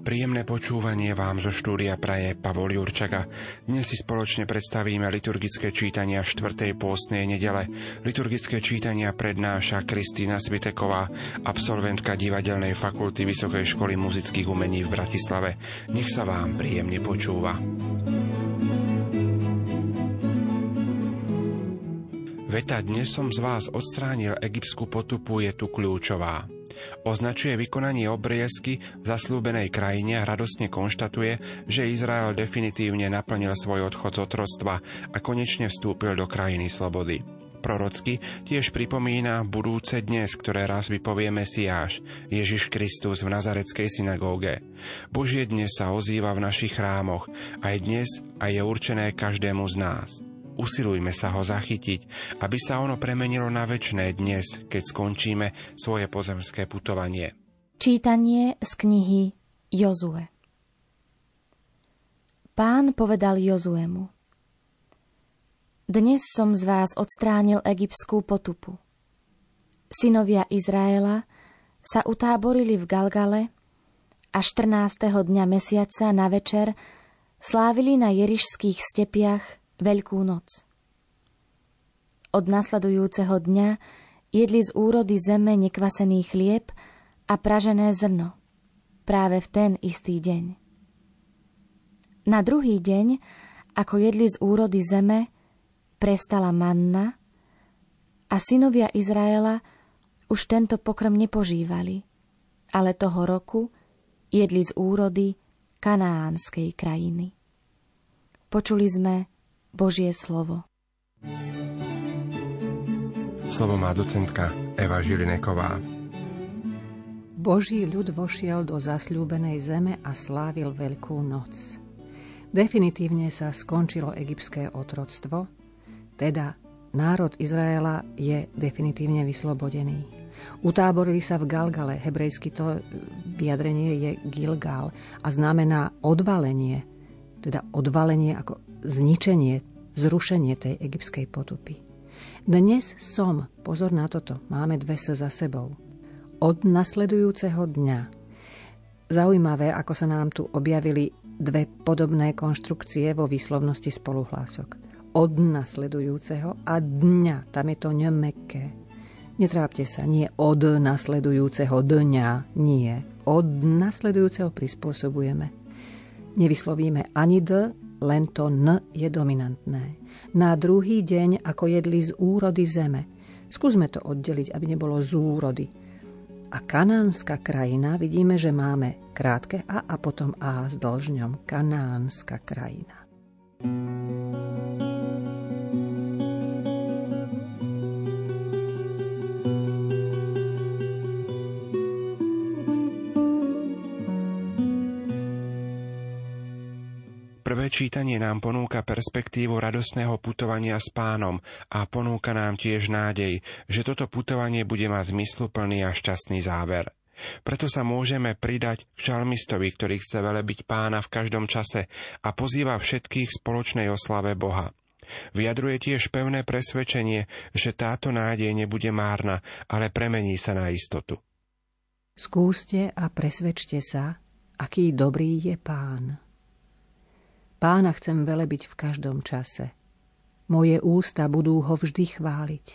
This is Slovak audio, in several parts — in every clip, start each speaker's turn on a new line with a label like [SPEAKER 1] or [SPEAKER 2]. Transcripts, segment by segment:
[SPEAKER 1] Príjemné počúvanie vám zo štúdia praje Pavol Jurčaga. Dnes si spoločne predstavíme liturgické čítania 4. pôstnej nedele. Liturgické čítania prednáša Kristýna Sviteková, absolventka divadelnej fakulty Vysokej školy muzických umení v Bratislave. Nech sa vám príjemne počúva. Veta dnes som z vás odstránil egyptskú potupu je tu kľúčová. Označuje vykonanie obriezky v zaslúbenej krajine a radostne konštatuje, že Izrael definitívne naplnil svoj odchod z otroctva a konečne vstúpil do krajiny slobody. Prorocky tiež pripomína budúce dnes, ktoré raz vypovie Mesiáš, Ježiš Kristus v Nazareckej synagóge. Božie dnes sa ozýva v našich chrámoch, aj dnes a je určené každému z nás. Usilujme sa ho zachytiť, aby sa ono premenilo na väčšné dnes, keď skončíme svoje pozemské putovanie.
[SPEAKER 2] Čítanie z knihy Jozue Pán povedal Jozuemu Dnes som z vás odstránil egyptskú potupu. Synovia Izraela sa utáborili v Galgale a 14. dňa mesiaca na večer slávili na jerišských stepiach Veľkú noc. Od nasledujúceho dňa jedli z úrody zeme nekvasený chlieb a pražené zrno. Práve v ten istý deň. Na druhý deň, ako jedli z úrody zeme, prestala manna a synovia Izraela už tento pokrm nepožívali, ale toho roku jedli z úrody kanaánskej krajiny. Počuli sme Božie slovo.
[SPEAKER 1] Slovo má docentka Eva Žilineková.
[SPEAKER 3] Boží ľud vošiel do zasľúbenej zeme a slávil Veľkú noc. Definitívne sa skončilo egyptské otroctvo, teda národ Izraela je definitívne vyslobodený. Utáborili sa v Galgale, hebrejsky to vyjadrenie je Gilgal a znamená odvalenie, teda odvalenie ako zničenie, zrušenie tej egyptskej potupy. Dnes som, pozor na toto, máme dve sa za sebou. Od nasledujúceho dňa. Zaujímavé, ako sa nám tu objavili dve podobné konštrukcie vo výslovnosti spoluhlások. Od nasledujúceho a dňa, tam je to nemeké. Netrápte sa, nie od nasledujúceho dňa, nie. Od nasledujúceho prispôsobujeme. Nevyslovíme ani d, len to N je dominantné. Na druhý deň, ako jedli z úrody zeme. Skúsme to oddeliť, aby nebolo z úrody. A kanánska krajina, vidíme, že máme krátke A a potom A s dlžňom. Kanánska krajina. thank you
[SPEAKER 1] Čítanie nám ponúka perspektívu radosného putovania s pánom a ponúka nám tiež nádej, že toto putovanie bude mať zmysluplný a šťastný záver. Preto sa môžeme pridať k žalmistovi, ktorý chce velebiť pána v každom čase a pozýva všetkých v spoločnej oslave Boha. Vyjadruje tiež pevné presvedčenie, že táto nádej nebude márna, ale premení sa na istotu.
[SPEAKER 3] Skúste a presvedčte sa, aký dobrý je pán. Pána chcem velebiť v každom čase. Moje ústa budú ho vždy chváliť.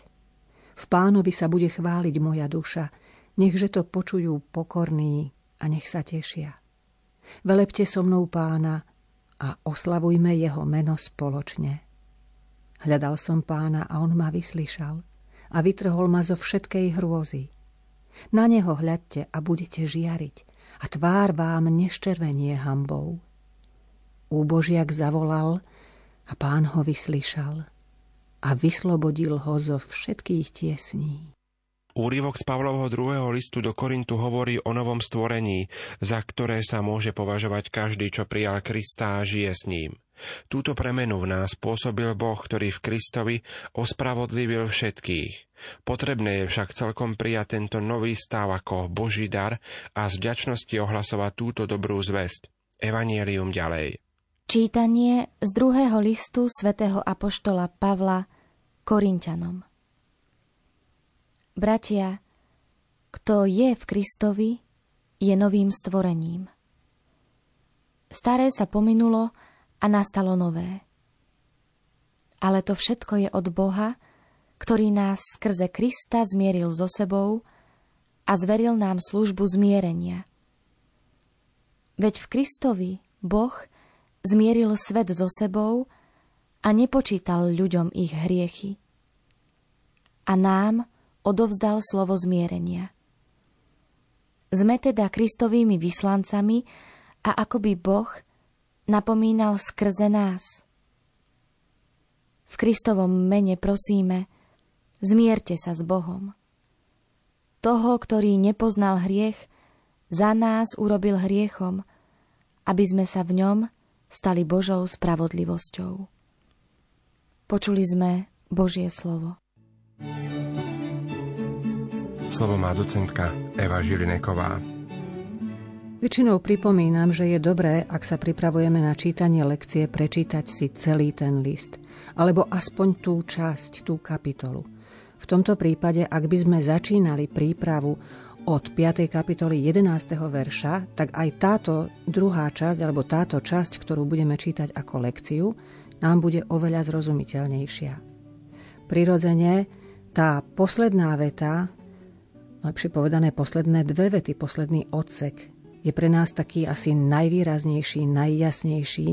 [SPEAKER 3] V pánovi sa bude chváliť moja duša, nechže to počujú pokorní a nech sa tešia. Velepte so mnou pána a oslavujme jeho meno spoločne. Hľadal som pána a on ma vyslyšal a vytrhol ma zo všetkej hrôzy. Na neho hľadte a budete žiariť a tvár vám neščervenie hambou. Úbožiak zavolal a pán ho vyslyšal a vyslobodil ho zo všetkých tiesní.
[SPEAKER 1] Úrivok z Pavlovho druhého listu do Korintu hovorí o novom stvorení, za ktoré sa môže považovať každý, čo prijal Krista a žije s ním. Túto premenu v nás pôsobil Boh, ktorý v Kristovi ospravodlivil všetkých. Potrebné je však celkom prijať tento nový stav ako Boží dar a z vďačnosti ohlasovať túto dobrú zväzť. Evangelium ďalej.
[SPEAKER 2] Čítanie z druhého listu svätého Apoštola Pavla Korintianom. Bratia, kto je v Kristovi, je novým stvorením. Staré sa pominulo a nastalo nové. Ale to všetko je od Boha, ktorý nás skrze Krista zmieril so sebou a zveril nám službu zmierenia. Veď v Kristovi Boh zmieril svet so sebou a nepočítal ľuďom ich hriechy. A nám odovzdal slovo zmierenia. Sme teda Kristovými vyslancami a akoby Boh napomínal skrze nás. V Kristovom mene prosíme, zmierte sa s Bohom. Toho, ktorý nepoznal hriech, za nás urobil hriechom, aby sme sa v ňom stali Božou spravodlivosťou. Počuli sme Božie slovo.
[SPEAKER 1] Slovo má docentka Eva Žilineková.
[SPEAKER 3] Väčšinou pripomínam, že je dobré, ak sa pripravujeme na čítanie lekcie, prečítať si celý ten list, alebo aspoň tú časť, tú kapitolu. V tomto prípade, ak by sme začínali prípravu od 5. kapitoly 11. verša, tak aj táto druhá časť, alebo táto časť, ktorú budeme čítať ako lekciu, nám bude oveľa zrozumiteľnejšia. Prirodzene, tá posledná veta, lepšie povedané posledné dve vety, posledný odsek, je pre nás taký asi najvýraznejší, najjasnejší.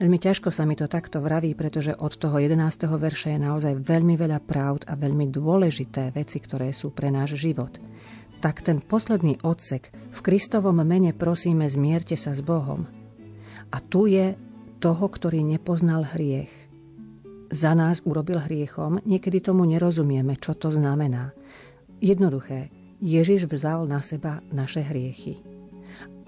[SPEAKER 3] Veľmi ťažko sa mi to takto vraví, pretože od toho 11. verša je naozaj veľmi veľa pravd a veľmi dôležité veci, ktoré sú pre náš život. Tak ten posledný odsek v Kristovom mene prosíme zmierte sa s Bohom. A tu je toho, ktorý nepoznal hriech. Za nás urobil hriechom, niekedy tomu nerozumieme, čo to znamená. Jednoduché, Ježiš vzal na seba naše hriechy.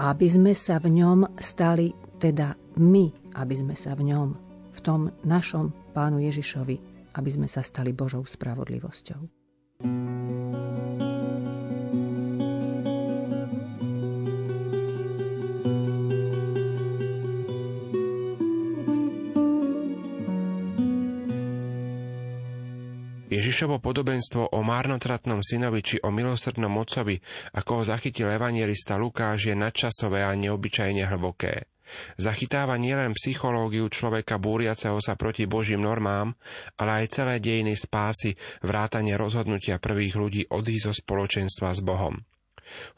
[SPEAKER 3] Aby sme sa v ňom stali, teda my, aby sme sa v ňom, v tom našom Pánu Ježišovi, aby sme sa stali Božou spravodlivosťou.
[SPEAKER 1] Ježišovo podobenstvo o márnotratnom synovi či o milosrdnom otcovi, ako ho zachytil evangelista Lukáš, je nadčasové a neobyčajne hlboké. Zachytáva nielen psychológiu človeka búriaceho sa proti Božím normám, ale aj celé dejiny spásy, vrátanie rozhodnutia prvých ľudí odísť zo spoločenstva s Bohom.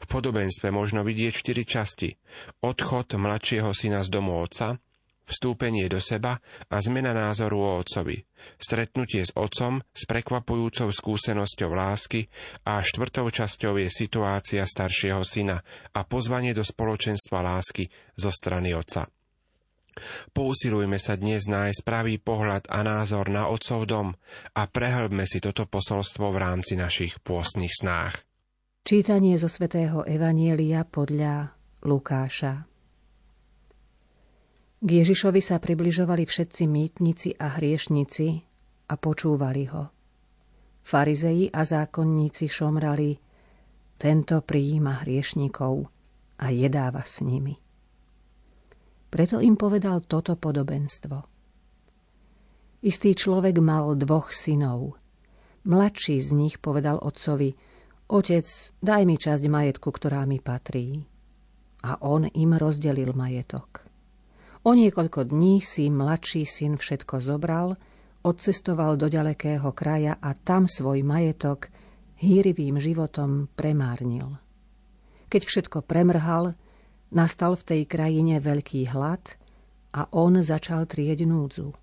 [SPEAKER 1] V podobenstve možno vidieť štyri časti. Odchod mladšieho syna z domu otca, vstúpenie do seba a zmena názoru o otcovi, stretnutie s otcom s prekvapujúcou skúsenosťou lásky a štvrtou časťou je situácia staršieho syna a pozvanie do spoločenstva lásky zo strany otca. Pousilujme sa dnes nájsť pravý pohľad a názor na otcov dom a prehlbme si toto posolstvo v rámci našich pôstnych snách.
[SPEAKER 3] Čítanie zo svätého Evanielia podľa Lukáša. K Ježišovi sa približovali všetci mýtnici a hriešnici a počúvali ho. Farizeji a zákonníci šomrali, tento prijíma hriešnikov a jedáva s nimi. Preto im povedal toto podobenstvo. Istý človek mal dvoch synov. Mladší z nich povedal otcovi, otec, daj mi časť majetku, ktorá mi patrí. A on im rozdelil majetok. O niekoľko dní si mladší syn všetko zobral, odcestoval do ďalekého kraja a tam svoj majetok hýrivým životom premárnil. Keď všetko premrhal, nastal v tej krajine veľký hlad a on začal trieť núdzu.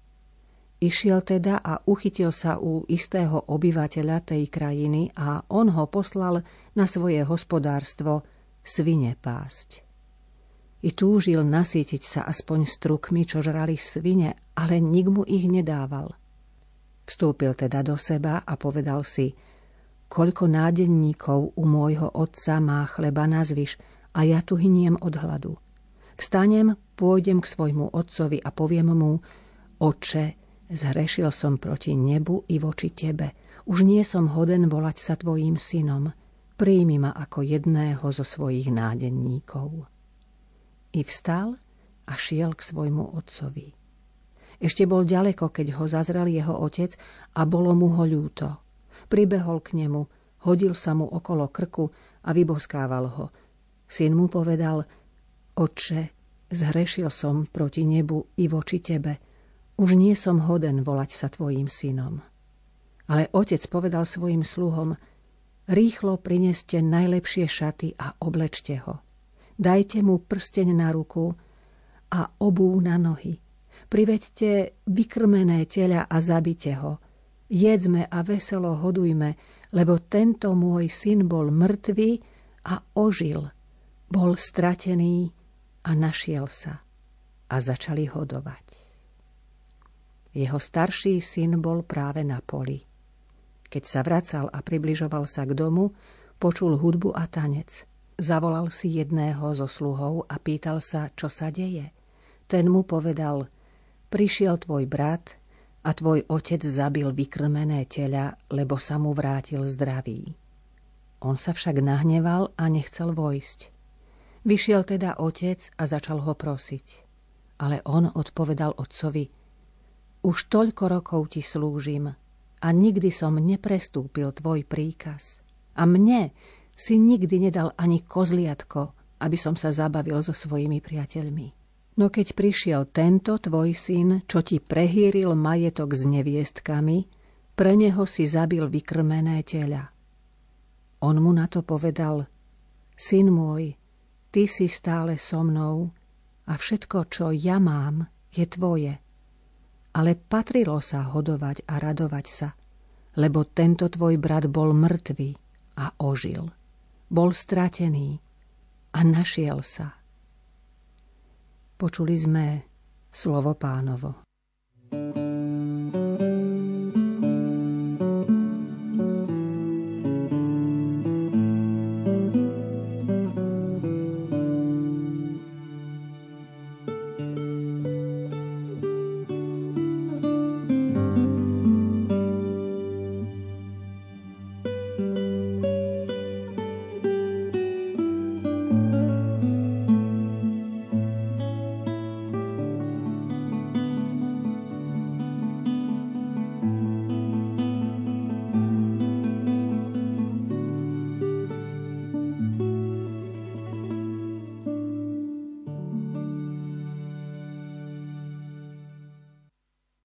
[SPEAKER 3] Išiel teda a uchytil sa u istého obyvateľa tej krajiny a on ho poslal na svoje hospodárstvo svine pásť. I túžil nasýtiť sa aspoň strukmi, čo žrali svine, ale nik mu ich nedával. Vstúpil teda do seba a povedal si, koľko nádenníkov u môjho otca má chleba nazviš a ja tu hyniem od hladu. Vstanem, pôjdem k svojmu otcovi a poviem mu, oče, zhrešil som proti nebu i voči tebe. Už nie som hoden volať sa tvojim synom. Príjmi ma ako jedného zo svojich nádenníkov. I vstal a šiel k svojmu otcovi. Ešte bol ďaleko, keď ho zazrel jeho otec a bolo mu ho ľúto. Pribehol k nemu, hodil sa mu okolo krku a vyboskával ho. Syn mu povedal, Oče, zhrešil som proti nebu i voči tebe. Už nie som hoden volať sa tvojim synom. Ale otec povedal svojim sluhom, rýchlo prineste najlepšie šaty a oblečte ho. Dajte mu prsteň na ruku a obú na nohy Priveďte vykrmené tela a zabite ho. Jedzme a veselo hodujme, lebo tento môj syn bol mŕtvý a ožil. Bol stratený a našiel sa. A začali hodovať. Jeho starší syn bol práve na poli. Keď sa vracal a približoval sa k domu, počul hudbu a tanec. Zavolal si jedného zo sluhov a pýtal sa, čo sa deje. Ten mu povedal, Prišiel tvoj brat a tvoj otec zabil vykrmené tela, lebo sa mu vrátil zdravý. On sa však nahneval a nechcel vojsť. Vyšiel teda otec a začal ho prosiť. Ale on odpovedal otcovi, už toľko rokov ti slúžim a nikdy som neprestúpil tvoj príkaz. A mne si nikdy nedal ani kozliatko, aby som sa zabavil so svojimi priateľmi. No keď prišiel tento tvoj syn, čo ti prehýril majetok s neviestkami, pre neho si zabil vykrmené tela. On mu na to povedal, syn môj, ty si stále so mnou a všetko, čo ja mám, je tvoje. Ale patrilo sa hodovať a radovať sa, lebo tento tvoj brat bol mŕtvý a ožil. Bol stratený a našiel sa. Počuli sme slovo pánovo.